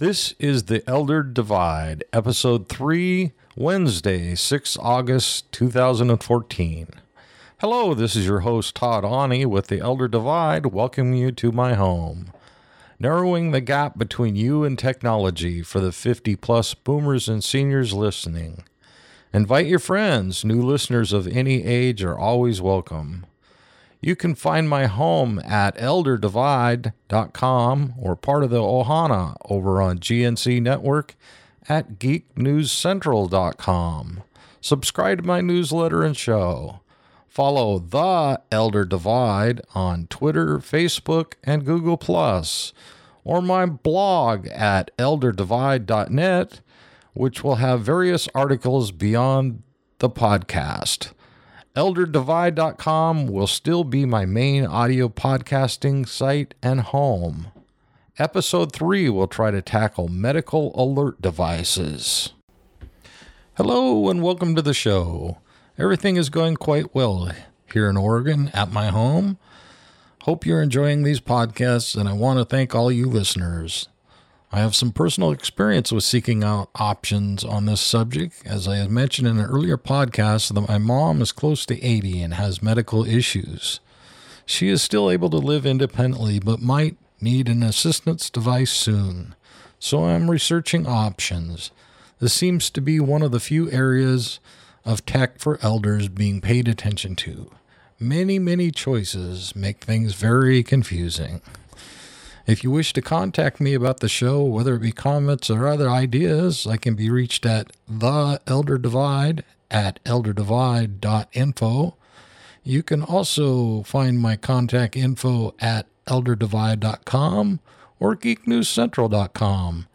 This is The Elder Divide, Episode 3, Wednesday, 6 August 2014. Hello, this is your host Todd Ani with The Elder Divide, welcoming you to my home. Narrowing the gap between you and technology for the 50 plus boomers and seniors listening. Invite your friends. New listeners of any age are always welcome. You can find my home at elderdivide.com or part of the Ohana over on GNC Network at geeknewscentral.com. Subscribe to my newsletter and show. Follow The Elder Divide on Twitter, Facebook, and Google or my blog at elderdivide.net, which will have various articles beyond the podcast. ElderDivide.com will still be my main audio podcasting site and home. Episode 3 will try to tackle medical alert devices. Hello and welcome to the show. Everything is going quite well here in Oregon at my home. Hope you're enjoying these podcasts, and I want to thank all you listeners. I have some personal experience with seeking out options on this subject. As I had mentioned in an earlier podcast, that my mom is close to 80 and has medical issues. She is still able to live independently, but might need an assistance device soon. So I'm researching options. This seems to be one of the few areas of tech for elders being paid attention to. Many, many choices make things very confusing. If you wish to contact me about the show, whether it be comments or other ideas, I can be reached at the Elder Divide at elderdivide.info. You can also find my contact info at elderdivide.com or geeknewscentral.com.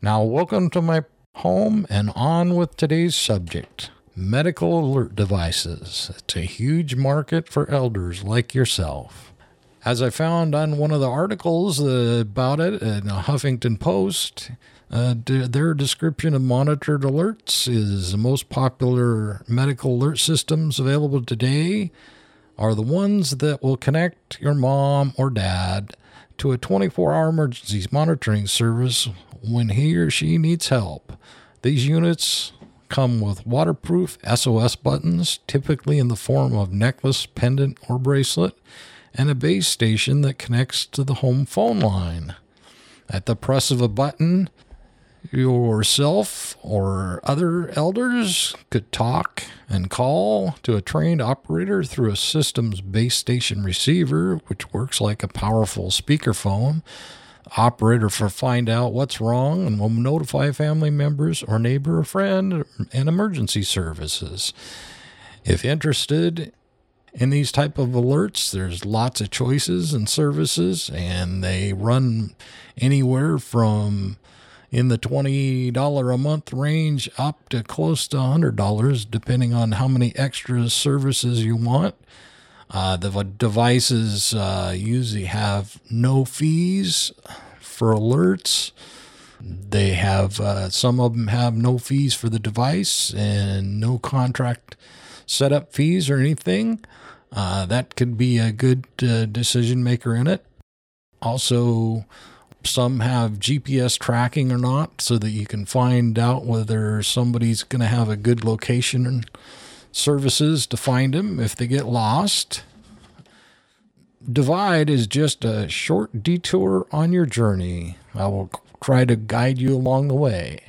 Now, welcome to my home and on with today's subject medical alert devices. It's a huge market for elders like yourself. As I found on one of the articles uh, about it in the Huffington Post, uh, d- their description of monitored alerts is the most popular medical alert systems available today are the ones that will connect your mom or dad to a 24 hour emergency monitoring service when he or she needs help. These units come with waterproof SOS buttons, typically in the form of necklace, pendant, or bracelet, and a base station that connects to the home phone line. At the press of a button, yourself or other elders could talk and call to a trained operator through a system's base station receiver, which works like a powerful speakerphone. Operator for find out what's wrong and will notify family members or neighbor or friend and emergency services. If interested in these type of alerts, there's lots of choices and services, and they run anywhere from in the $20 a month range up to close to $100, depending on how many extra services you want. Uh, the devices uh, usually have no fees for alerts. They have uh, some of them have no fees for the device and no contract setup fees or anything. Uh, that could be a good uh, decision maker in it. Also, some have GPS tracking or not, so that you can find out whether somebody's going to have a good location and services to find them if they get lost. Divide is just a short detour on your journey. I will try to guide you along the way.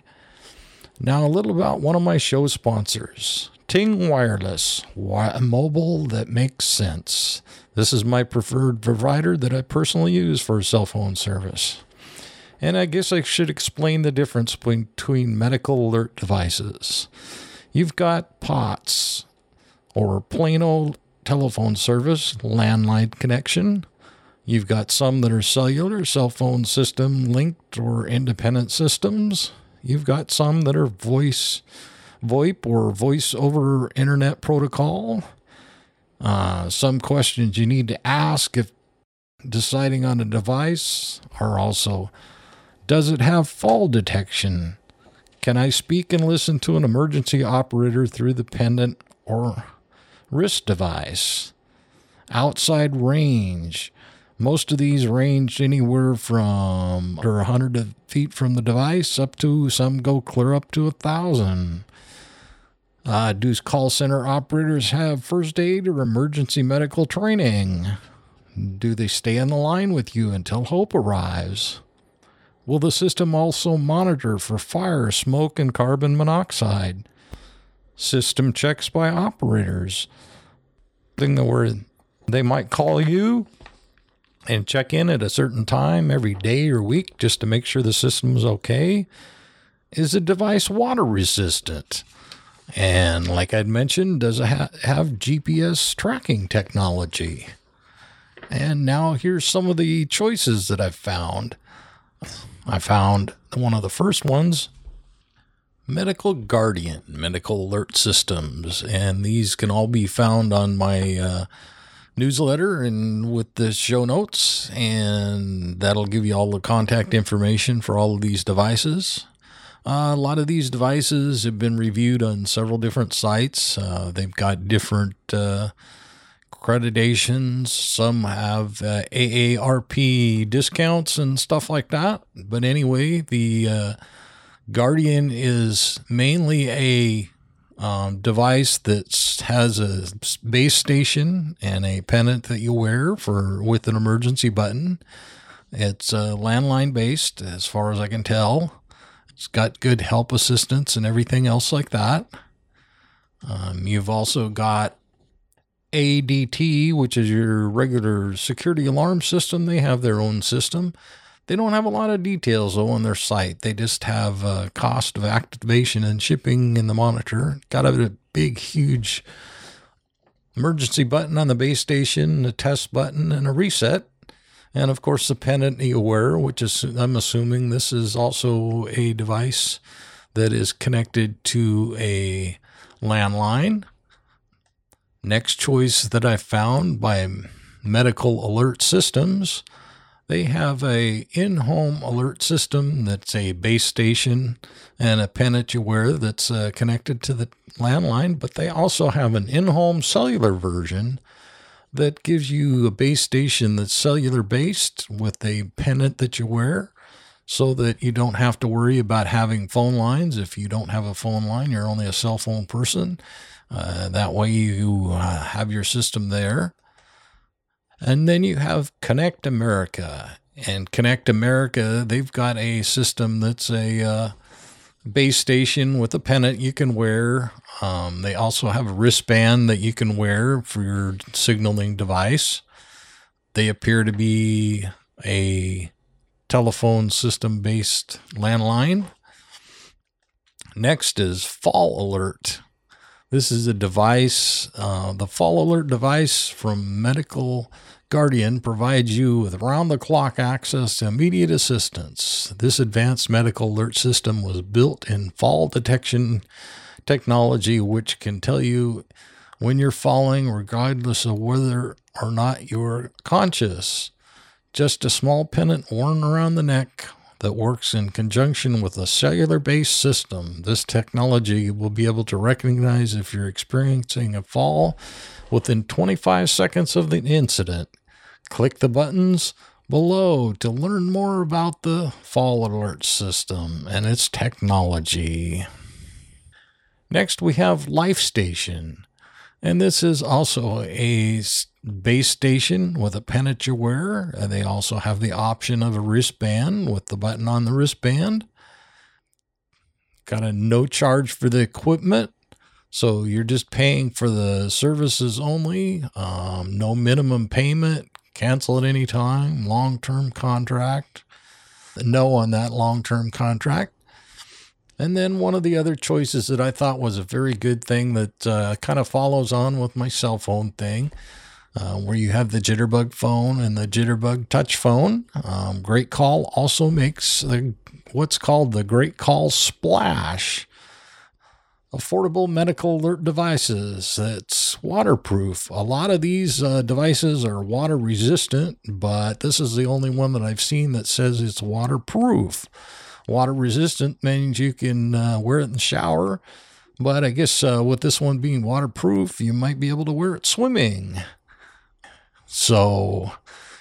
Now, a little about one of my show sponsors, Ting Wireless, a mobile that makes sense. This is my preferred provider that I personally use for cell phone service. And I guess I should explain the difference between medical alert devices. You've got POTS, or plain old telephone service, landline connection. You've got some that are cellular, cell phone system linked or independent systems. You've got some that are voice, VoIP or voice over internet protocol. Uh, some questions you need to ask if deciding on a device are also Does it have fall detection? Can I speak and listen to an emergency operator through the pendant or wrist device? Outside range. Most of these range anywhere from under 100 feet from the device up to some go clear up to a thousand. Uh, do call center operators have first aid or emergency medical training? Do they stay on the line with you until help arrives? Will the system also monitor for fire, smoke, and carbon monoxide? System checks by operators. Thing that where they might call you and check in at a certain time every day or week just to make sure the system is okay. Is the device water resistant? And like I'd mentioned, does it ha- have GPS tracking technology? And now here's some of the choices that I've found. I found one of the first ones Medical Guardian Medical Alert Systems. And these can all be found on my uh, newsletter and with the show notes. And that'll give you all the contact information for all of these devices. Uh, a lot of these devices have been reviewed on several different sites. Uh, they've got different uh, accreditations. Some have uh, AARP discounts and stuff like that. But anyway, the uh, Guardian is mainly a um, device that has a base station and a pennant that you wear for with an emergency button. It's uh, landline based, as far as I can tell. It's got good help assistance and everything else like that. Um, you've also got ADT, which is your regular security alarm system. They have their own system. They don't have a lot of details though on their site. They just have uh, cost of activation and shipping in the monitor. Got a big, huge emergency button on the base station, a test button, and a reset. And of course, the pennant you wear, which is, I'm assuming this is also a device that is connected to a landline. Next choice that I found by Medical Alert Systems, they have a in-home alert system that's a base station and a pennant you wear that's uh, connected to the landline, but they also have an in-home cellular version that gives you a base station that's cellular based with a pennant that you wear so that you don't have to worry about having phone lines. If you don't have a phone line, you're only a cell phone person. Uh, that way you uh, have your system there. And then you have Connect America. And Connect America, they've got a system that's a uh, base station with a pennant you can wear. Um, they also have a wristband that you can wear for your signaling device. They appear to be a telephone system based landline. Next is Fall Alert. This is a device, uh, the Fall Alert device from Medical Guardian provides you with round the clock access to immediate assistance. This advanced medical alert system was built in fall detection technology, which can tell you when you're falling, regardless of whether or not you're conscious. Just a small pennant worn around the neck that works in conjunction with a cellular based system. This technology will be able to recognize if you're experiencing a fall within 25 seconds of the incident. Click the buttons below to learn more about the fall alert system and its technology. Next, we have LifeStation. And this is also a base station with a pennant you wear. Uh, they also have the option of a wristband with the button on the wristband. Got a no charge for the equipment. So you're just paying for the services only. Um, no minimum payment. Cancel at any time. Long term contract. No on that long term contract. And then one of the other choices that I thought was a very good thing that uh, kind of follows on with my cell phone thing uh, where you have the Jitterbug phone and the Jitterbug touch phone. Um, Great Call also makes the, what's called the Great Call Splash. Affordable medical alert devices that's waterproof. A lot of these uh, devices are water resistant, but this is the only one that I've seen that says it's waterproof. Water resistant means you can uh, wear it in the shower, but I guess uh, with this one being waterproof, you might be able to wear it swimming. So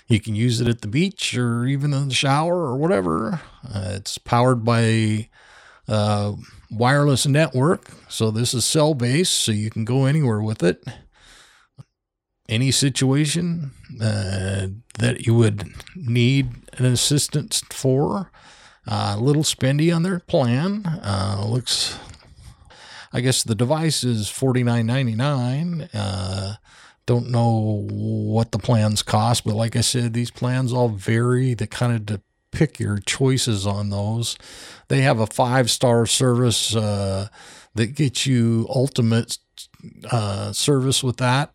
You can use it at the beach or even in the shower or whatever. Uh, it's powered by uh, wireless network. So this is cell based, so you can go anywhere with it. Any situation uh, that you would need an assistance for. Uh, a little spendy on their plan. Uh, looks, I guess the device is forty nine ninety nine. Uh, don't know what the plans cost, but like I said, these plans all vary. They kind of pick your choices on those. They have a five star service uh, that gets you ultimate uh, service with that.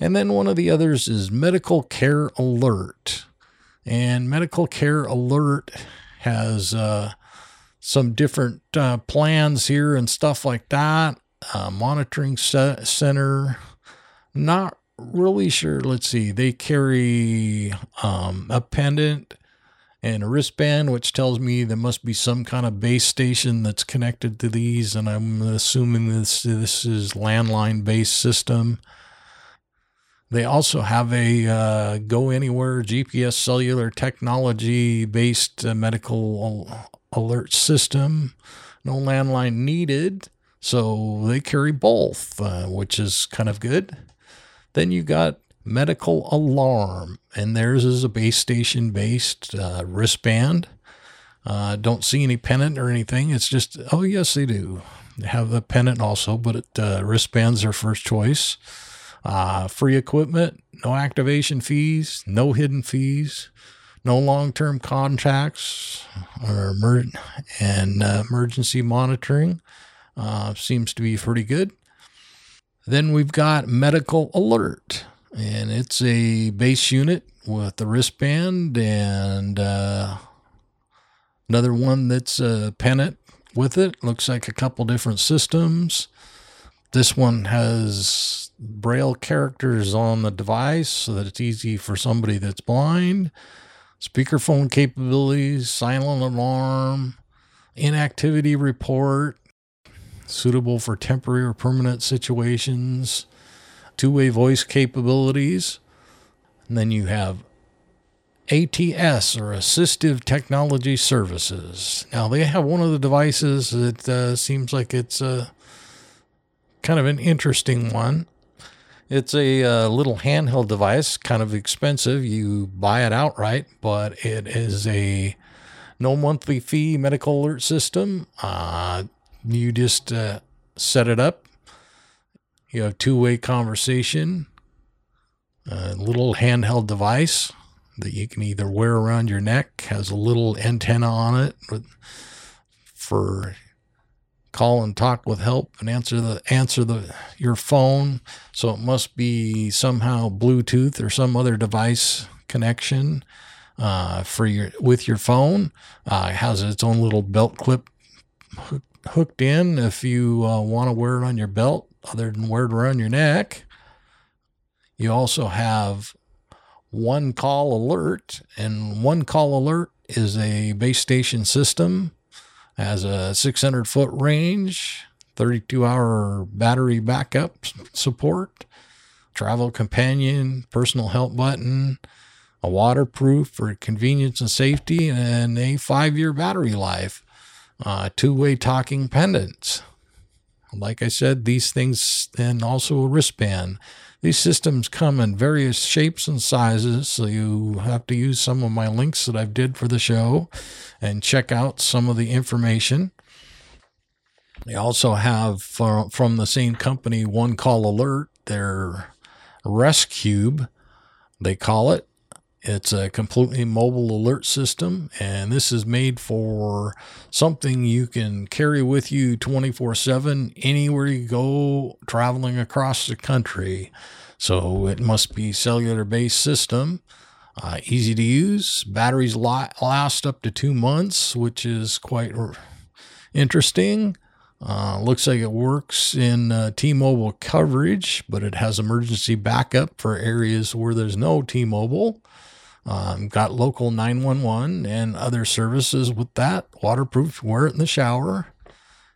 And then one of the others is Medical Care Alert. And Medical Care Alert has uh, some different uh, plans here and stuff like that. Uh, monitoring center. Not really sure. Let's see. They carry um, a pendant and a wristband, which tells me there must be some kind of base station that's connected to these. And I'm assuming this this is landline based system. They also have a uh, go anywhere GPS cellular technology based uh, medical alert system. No landline needed. So they carry both, uh, which is kind of good. Then you got medical alarm, and theirs is a base station based uh, wristband. Uh, don't see any pennant or anything. It's just, oh, yes, they do. They have a pennant also, but it, uh, wristbands are first choice. Uh, free equipment, no activation fees, no hidden fees, no long term contracts, or emer- and uh, emergency monitoring. Uh, seems to be pretty good. Then we've got medical alert and it's a base unit with the wristband and uh, another one that's a pennant with it. Looks like a couple different systems. This one has braille characters on the device so that it's easy for somebody that's blind. Speakerphone capabilities, silent alarm, inactivity report, suitable for temporary or permanent situations two way voice capabilities. And then you have ATS or Assistive Technology Services. Now, they have one of the devices that uh, seems like it's a uh, kind of an interesting one. It's a uh, little handheld device, kind of expensive. You buy it outright, but it is a no monthly fee medical alert system. Uh, you just set it up, you have two way conversation, a little handheld device that you can either wear around your neck, has a little antenna on it for call and talk with help and answer the answer the your phone. So it must be somehow Bluetooth or some other device connection uh, for your with your phone. Uh, it has its own little belt clip hooked in if you uh, want to wear it on your belt other than wear it around your neck. You also have one call alert, and one call alert is a base station system, has a 600 foot range, 32 hour battery backup support, travel companion, personal help button, a waterproof for convenience and safety, and a five year battery life, uh, two way talking pendants. Like I said, these things, and also a wristband. These systems come in various shapes and sizes, so you have to use some of my links that I've did for the show and check out some of the information. They also have uh, from the same company One Call Alert, their Rescube, they call it. It's a completely mobile alert system, and this is made for something you can carry with you 24 7 anywhere you go traveling across the country. So it must be cellular based system. Uh, easy to use. Batteries last up to two months, which is quite interesting. Uh, looks like it works in uh, T Mobile coverage, but it has emergency backup for areas where there's no T Mobile. Um, got local 911 and other services with that. Waterproof, wear it in the shower.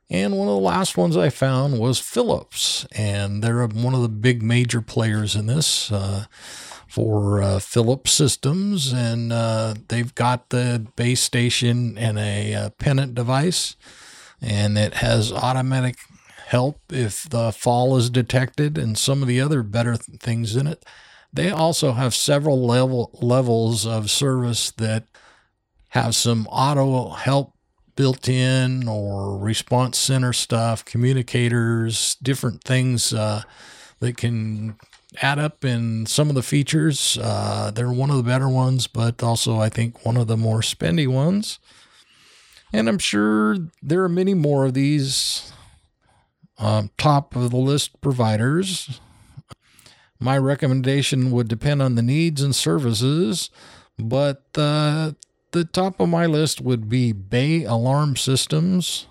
And one of the last ones I found was Philips, and they're one of the big major players in this. Uh, for uh, Philips systems, and uh, they've got the base station and a, a uh, pennant device, and it has automatic help if the fall is detected, and some of the other better th- things in it. They also have several level levels of service that have some auto help built in or response center stuff, communicators, different things uh, that can add up in some of the features. Uh, they're one of the better ones, but also I think one of the more spendy ones. And I'm sure there are many more of these um, top of the list providers. My recommendation would depend on the needs and services, but uh, the top of my list would be Bay Alarm Systems,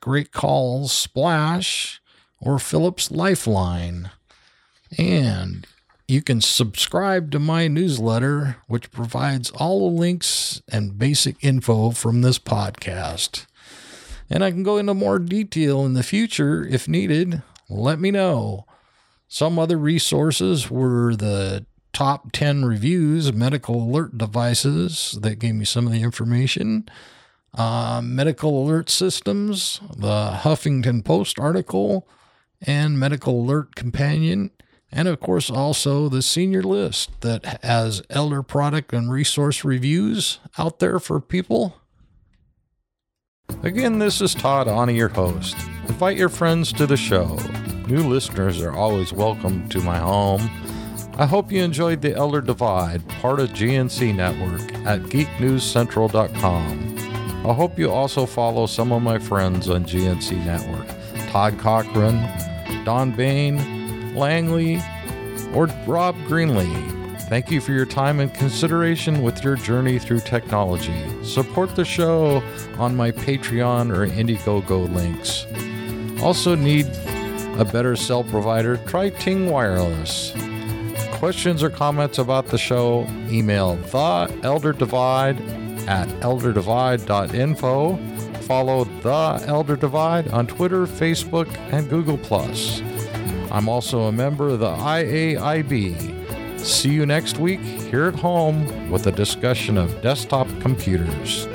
Great Calls Splash, or Philips Lifeline. And you can subscribe to my newsletter, which provides all the links and basic info from this podcast. And I can go into more detail in the future if needed. Let me know. Some other resources were the top 10 reviews, medical alert devices that gave me some of the information. Uh, medical alert systems, the Huffington Post article, and medical alert companion. And of course, also the senior list that has elder product and resource reviews out there for people. Again, this is Todd Ani, your host. Invite your friends to the show. New listeners are always welcome to my home I hope you enjoyed The Elder Divide, part of GNC Network, at geeknewscentral.com. I hope you also follow some of my friends on GNC Network Todd Cochran, Don Baine, Langley, or Rob Greenlee. Thank you for your time and consideration with your journey through technology. Support the show on my Patreon or Indiegogo links. Also, need a better cell provider? Try Ting Wireless questions or comments about the show, email the Elder Divide at elderdivide.info. Follow The Elder Divide on Twitter, Facebook, and Google. I'm also a member of the IAIB. See you next week here at home with a discussion of desktop computers.